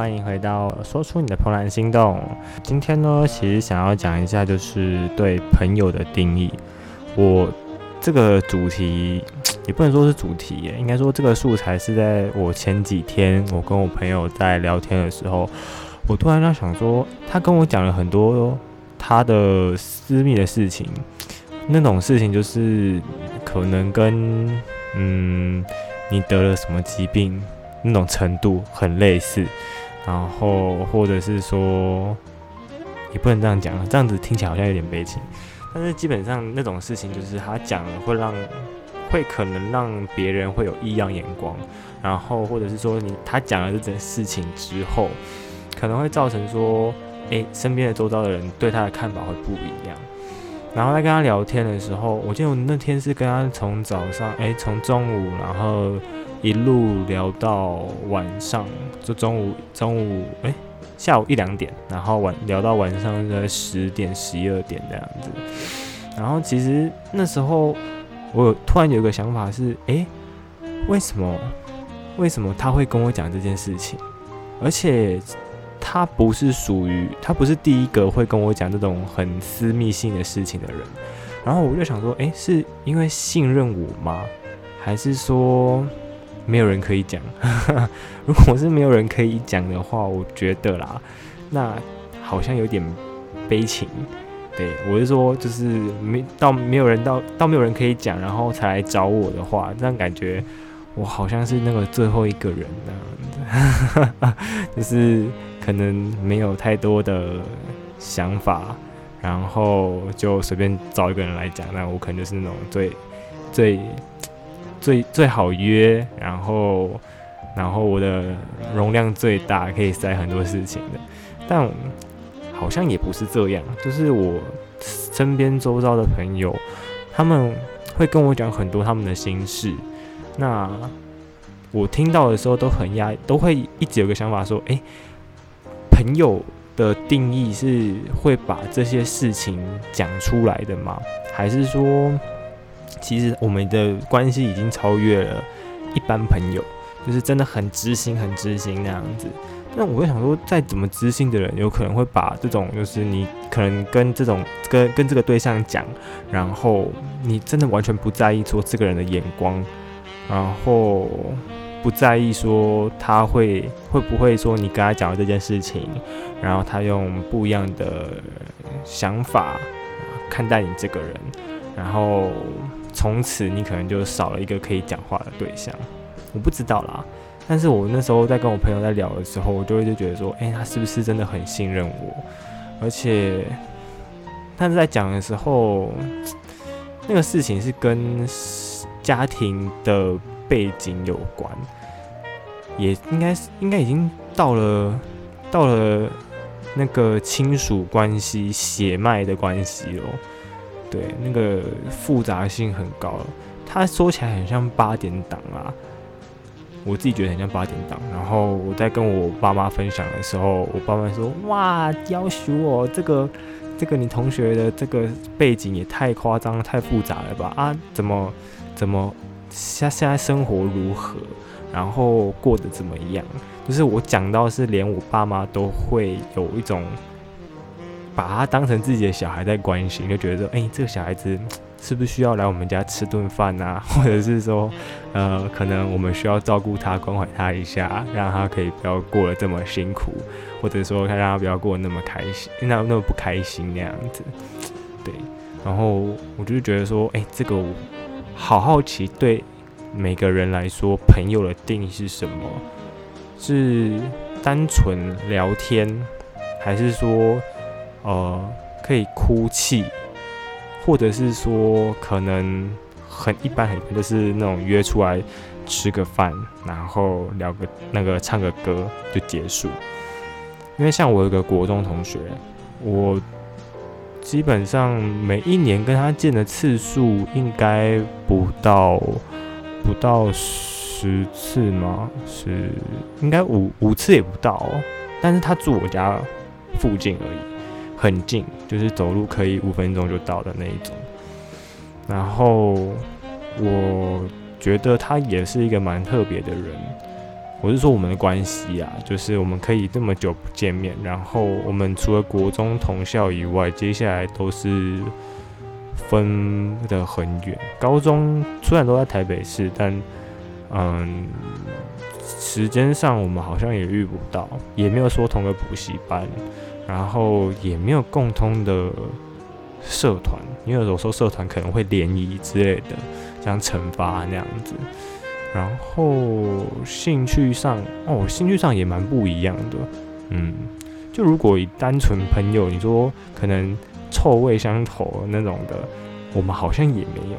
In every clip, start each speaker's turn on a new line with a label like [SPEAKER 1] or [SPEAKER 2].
[SPEAKER 1] 欢迎回到说出你的怦然心动。今天呢，其实想要讲一下，就是对朋友的定义。我这个主题也不能说是主题，应该说这个素材是在我前几天，我跟我朋友在聊天的时候，我突然在想说，他跟我讲了很多他的私密的事情，那种事情就是可能跟嗯，你得了什么疾病。那种程度很类似，然后或者是说，也不能这样讲，这样子听起来好像有点悲情。但是基本上那种事情，就是他讲了会让，会可能让别人会有异样眼光，然后或者是说你他讲了这件事情之后，可能会造成说，诶，身边的周遭的人对他的看法会不一样。然后在跟他聊天的时候，我记得我那天是跟他从早上，诶，从中午，然后。一路聊到晚上，就中午中午哎，下午一两点，然后晚聊到晚上的十点十一二点这样子。然后其实那时候我有突然有一个想法是，哎，为什么为什么他会跟我讲这件事情？而且他不是属于他不是第一个会跟我讲这种很私密性的事情的人。然后我就想说，哎，是因为信任我吗？还是说？没有人可以讲，如果是没有人可以讲的话，我觉得啦，那好像有点悲情。对我是说，就是没到没有人到到没有人可以讲，然后才来找我的话，这样感觉我好像是那个最后一个人那样子，就是可能没有太多的想法，然后就随便找一个人来讲，那我可能就是那种最最。最最好约，然后然后我的容量最大，可以塞很多事情的，但好像也不是这样。就是我身边周遭的朋友，他们会跟我讲很多他们的心事，那我听到的时候都很压，都会一直有个想法说：诶，朋友的定义是会把这些事情讲出来的吗？还是说？其实我们的关系已经超越了一般朋友，就是真的很知心、很知心那样子。那我会想说，再怎么知心的人，有可能会把这种，就是你可能跟这种跟跟这个对象讲，然后你真的完全不在意说这个人的眼光，然后不在意说他会会不会说你跟他讲了这件事情，然后他用不一样的想法看待你这个人，然后。从此你可能就少了一个可以讲话的对象，我不知道啦。但是我那时候在跟我朋友在聊的时候，我就会就觉得说，哎，他是不是真的很信任我？而且，但是在讲的时候，那个事情是跟家庭的背景有关，也应该是应该已经到了到了那个亲属关系、血脉的关系了。对，那个复杂性很高，他说起来很像八点档啊，我自己觉得很像八点档。然后我在跟我爸妈分享的时候，我爸妈说：“哇，要求我这个这个你同学的这个背景也太夸张、太复杂了吧？啊，怎么怎么现现在生活如何，然后过得怎么样？就是我讲到是连我爸妈都会有一种。”把他当成自己的小孩在关心，就觉得说，哎，这个小孩子是不是需要来我们家吃顿饭啊？或者是说，呃，可能我们需要照顾他、关怀他一下，让他可以不要过得这么辛苦，或者说他让他不要过得那么开心，那那么不开心那样子。对，然后我就觉得说，哎，这个我好好奇，对每个人来说，朋友的定义是什么？是单纯聊天，还是说？呃，可以哭泣，或者是说可能很一般，很就是那种约出来吃个饭，然后聊个那个唱个歌就结束。因为像我有个国中同学，我基本上每一年跟他见的次数应该不到不到十次吗？是应该五五次也不到，但是他住我家附近而已。很近，就是走路可以五分钟就到的那一种。然后我觉得他也是一个蛮特别的人，我是说我们的关系啊，就是我们可以这么久不见面，然后我们除了国中同校以外，接下来都是分的很远。高中虽然都在台北市，但嗯，时间上我们好像也遇不到，也没有说同个补习班，然后也没有共通的社团，因为有时候社团可能会联谊之类的，像惩罚那样子。然后兴趣上，哦，兴趣上也蛮不一样的，嗯，就如果以单纯朋友，你说可能臭味相投那种的，我们好像也没有，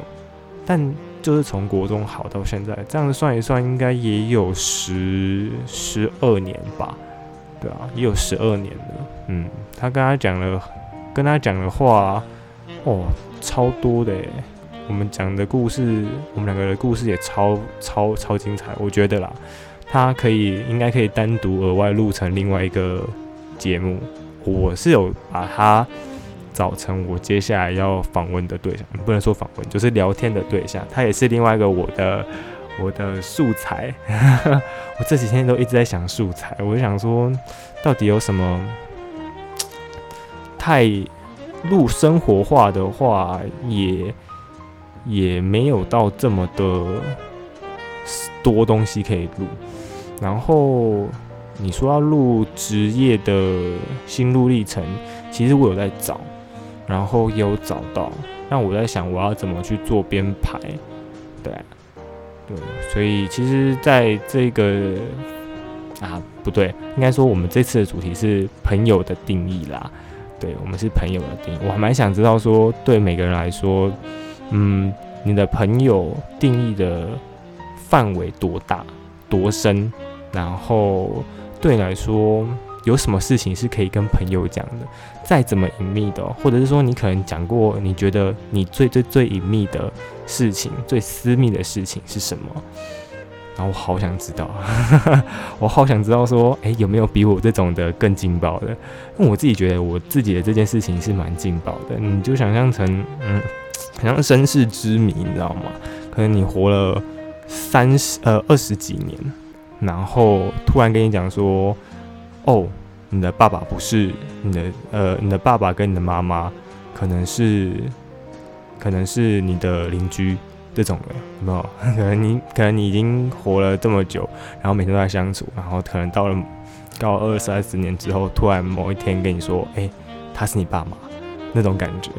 [SPEAKER 1] 但就是从国中好到现在，这样算一算，应该也有十十二年吧，对啊，也有十二年了，嗯，他跟他讲了，跟他讲的话，哦，超多的。我们讲的故事，我们两个的故事也超超超精彩，我觉得啦，他可以应该可以单独额外录成另外一个节目。我是有把他找成我接下来要访问的对象，不能说访问，就是聊天的对象。他也是另外一个我的我的素材。我这几天都一直在想素材，我就想说，到底有什么太录生活化的话也。也没有到这么的多东西可以录，然后你说要录职业的心路历程，其实我有在找，然后也有找到，但我在想我要怎么去做编排，所以其实在这个啊不对，应该说我们这次的主题是朋友的定义啦，对我们是朋友的定义，我还蛮想知道说对每个人来说。嗯，你的朋友定义的范围多大、多深？然后对你来说，有什么事情是可以跟朋友讲的？再怎么隐秘的，或者是说你可能讲过，你觉得你最最最隐秘的事情、最私密的事情是什么？然后我好想知道，我好想知道说，诶，有没有比我这种的更劲爆的？因为我自己觉得我自己的这件事情是蛮劲爆的。你就想象成，嗯。好像身世之谜，你知道吗？可能你活了三十呃二十几年，然后突然跟你讲说，哦，你的爸爸不是你的呃，你的爸爸跟你的妈妈可能是可能是你的邻居这种的，有没有？可能你可能你已经活了这么久，然后每天都在相处，然后可能到了高二三十年之后，突然某一天跟你说，哎，他是你爸妈，那种感觉。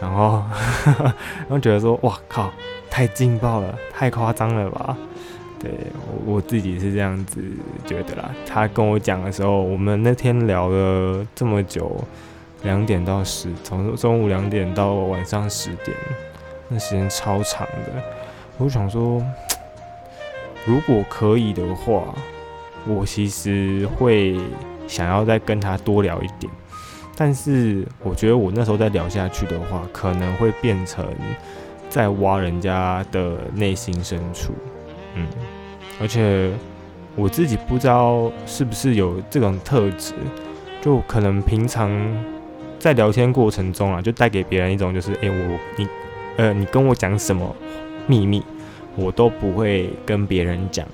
[SPEAKER 1] 然后，然后觉得说，哇靠，太劲爆了，太夸张了吧？对我我自己是这样子觉得啦。他跟我讲的时候，我们那天聊了这么久，两点到十，从中午两点到晚上十点，那时间超长的。我想说，如果可以的话，我其实会想要再跟他多聊一点。但是我觉得我那时候再聊下去的话，可能会变成在挖人家的内心深处，嗯，而且我自己不知道是不是有这种特质，就可能平常在聊天过程中啊，就带给别人一种就是，哎，我你呃，你跟我讲什么秘密，我都不会跟别人讲，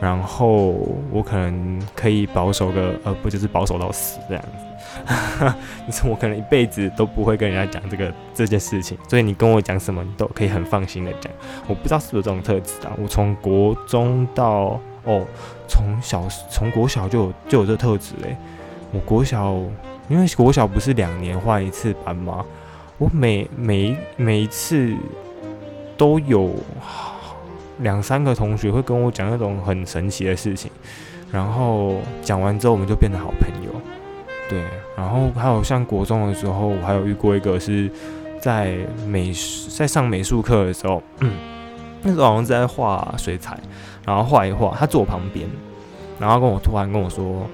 [SPEAKER 1] 然后我可能可以保守个，呃，不就是保守到死这样子。你说我可能一辈子都不会跟人家讲这个这件事情，所以你跟我讲什么，你都可以很放心的讲。我不知道是不是这种特质啊？我从国中到哦，从小从国小就有就有这特质嘞。我国小因为国小不是两年换一次班吗？我每每每一次都有两三个同学会跟我讲那种很神奇的事情，然后讲完之后我们就变成好朋友。对，然后还有像国中的时候，我还有遇过一个是在美在上美术课的时候，那时候好像在画水彩，然后画一画，他坐我旁边，然后跟我突然跟我说：“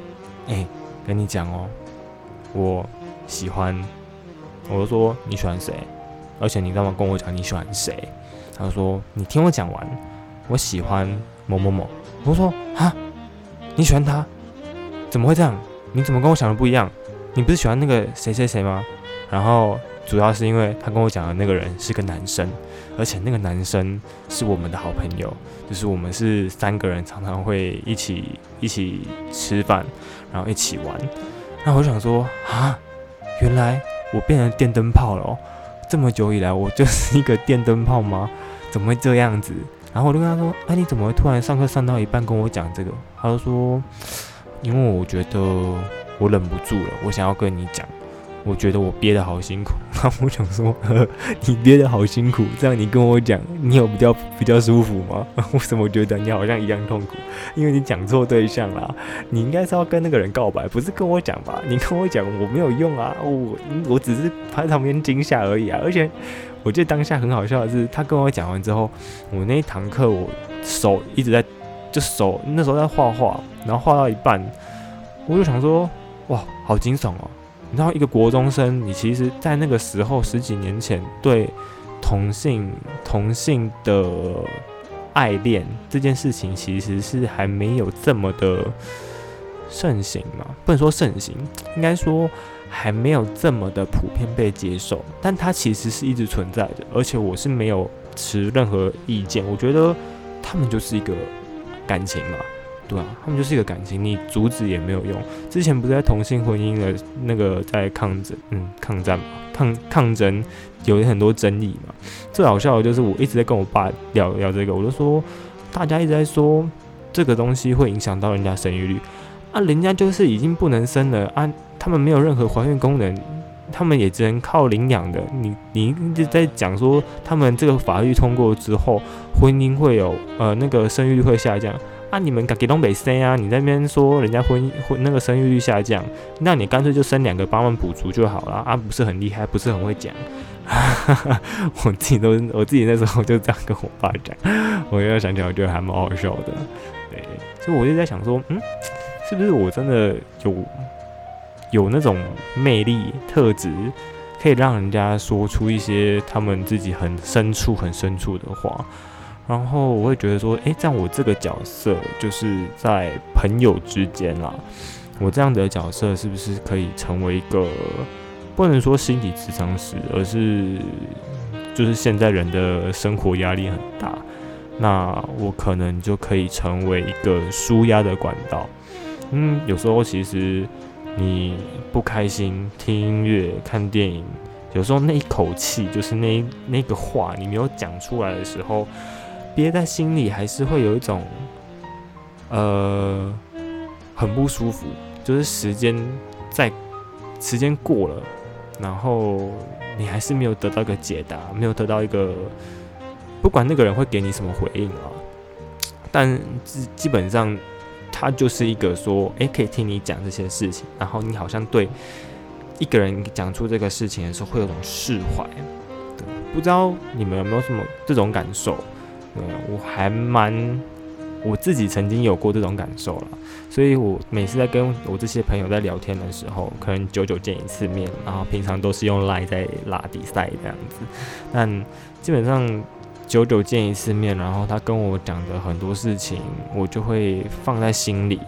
[SPEAKER 1] 哎，跟你讲哦，我喜欢。”我就说：“你喜欢谁？而且你干嘛跟我讲你喜欢谁？”他说：“你听我讲完，我喜欢某某某。”我说：“啊，你喜欢他？怎么会这样？”你怎么跟我想的不一样？你不是喜欢那个谁谁谁吗？然后主要是因为他跟我讲的那个人是个男生，而且那个男生是我们的好朋友，就是我们是三个人常常会一起一起吃饭，然后一起玩。那我想说啊，原来我变成电灯泡了哦！这么久以来，我就是一个电灯泡吗？怎么会这样子？然后我就跟他说：“哎，你怎么会突然上课上到一半跟我讲这个？”他就说：“因为我觉得我忍不住了，我想要跟你讲。”我觉得我憋得好辛苦，然后我想说，呵你憋得好辛苦，这样你跟我讲，你有比较比较舒服吗？为什么觉得你好像一样痛苦？因为你讲错对象啦，你应该是要跟那个人告白，不是跟我讲吧？你跟我讲我没有用啊，我我只是在旁边惊吓而已啊。而且我觉得当下很好笑的是，他跟我讲完之后，我那一堂课我手一直在就手那时候在画画，然后画到一半，我就想说，哇，好惊悚哦。你知道，一个国中生，你其实，在那个时候十几年前，对同性同性的爱恋这件事情，其实是还没有这么的盛行嘛？不能说盛行，应该说还没有这么的普遍被接受。但它其实是一直存在的，而且我是没有持任何意见。我觉得他们就是一个感情嘛。对啊，他们就是一个感情，你阻止也没有用。之前不是在同性婚姻的那个在抗争，嗯，抗战嘛，抗抗争有很多争议嘛。最好笑的就是我一直在跟我爸聊聊这个，我就说大家一直在说这个东西会影响到人家生育率啊，人家就是已经不能生了啊，他们没有任何怀孕功能，他们也只能靠领养的。你你一直在讲说他们这个法律通过之后，婚姻会有呃那个生育率会下降。啊！你们给东北生啊！你那边说人家婚婚那个生育率下降，那你干脆就生两个帮忙补足就好了啊！不是很厉害，不是很会讲。我自己都我自己那时候就这样跟我爸讲，我现在想起来我觉得还蛮好笑的。对，所以我就在想说，嗯，是不是我真的有有那种魅力特质，可以让人家说出一些他们自己很深处、很深处的话？然后我会觉得说，诶，在我这个角色，就是在朋友之间啦，我这样的角色是不是可以成为一个，不能说心理智商师，而是就是现在人的生活压力很大，那我可能就可以成为一个舒压的管道。嗯，有时候其实你不开心，听音乐、看电影，有时候那一口气，就是那那个话，你没有讲出来的时候。憋在心里还是会有一种，呃，很不舒服。就是时间在时间过了，然后你还是没有得到一个解答，没有得到一个，不管那个人会给你什么回应啊，但基基本上他就是一个说，诶，可以听你讲这些事情，然后你好像对一个人讲出这个事情的时候，会有种释怀。不知道你们有没有什么这种感受？对，我还蛮，我自己曾经有过这种感受了，所以我每次在跟我这些朋友在聊天的时候，可能久久见一次面，然后平常都是用赖在拉比赛这样子，但基本上久久见一次面，然后他跟我讲的很多事情，我就会放在心里，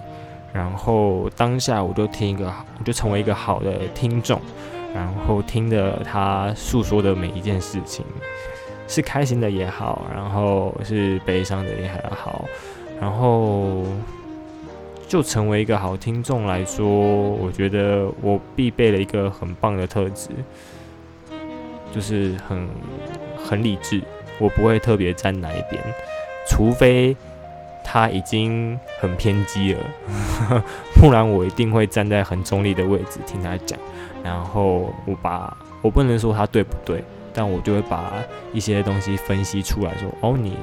[SPEAKER 1] 然后当下我就听一个，我就成为一个好的听众，然后听着他诉说的每一件事情。是开心的也好，然后是悲伤的也还好，然后就成为一个好听众来说，我觉得我必备了一个很棒的特质，就是很很理智，我不会特别站哪一边，除非他已经很偏激了，不然我一定会站在很中立的位置听他讲，然后我把我不能说他对不对。但我就会把一些东西分析出来，说：“哦，你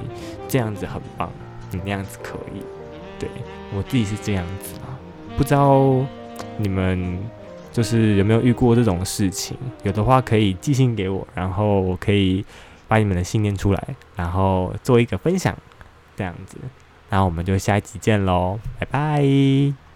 [SPEAKER 1] 这样子很棒，你那样子可以。”对我自己是这样子啊，不知道你们就是有没有遇过这种事情？有的话可以寄信给我，然后我可以把你们的信念出来，然后做一个分享，这样子。那我们就下一集见喽，拜拜。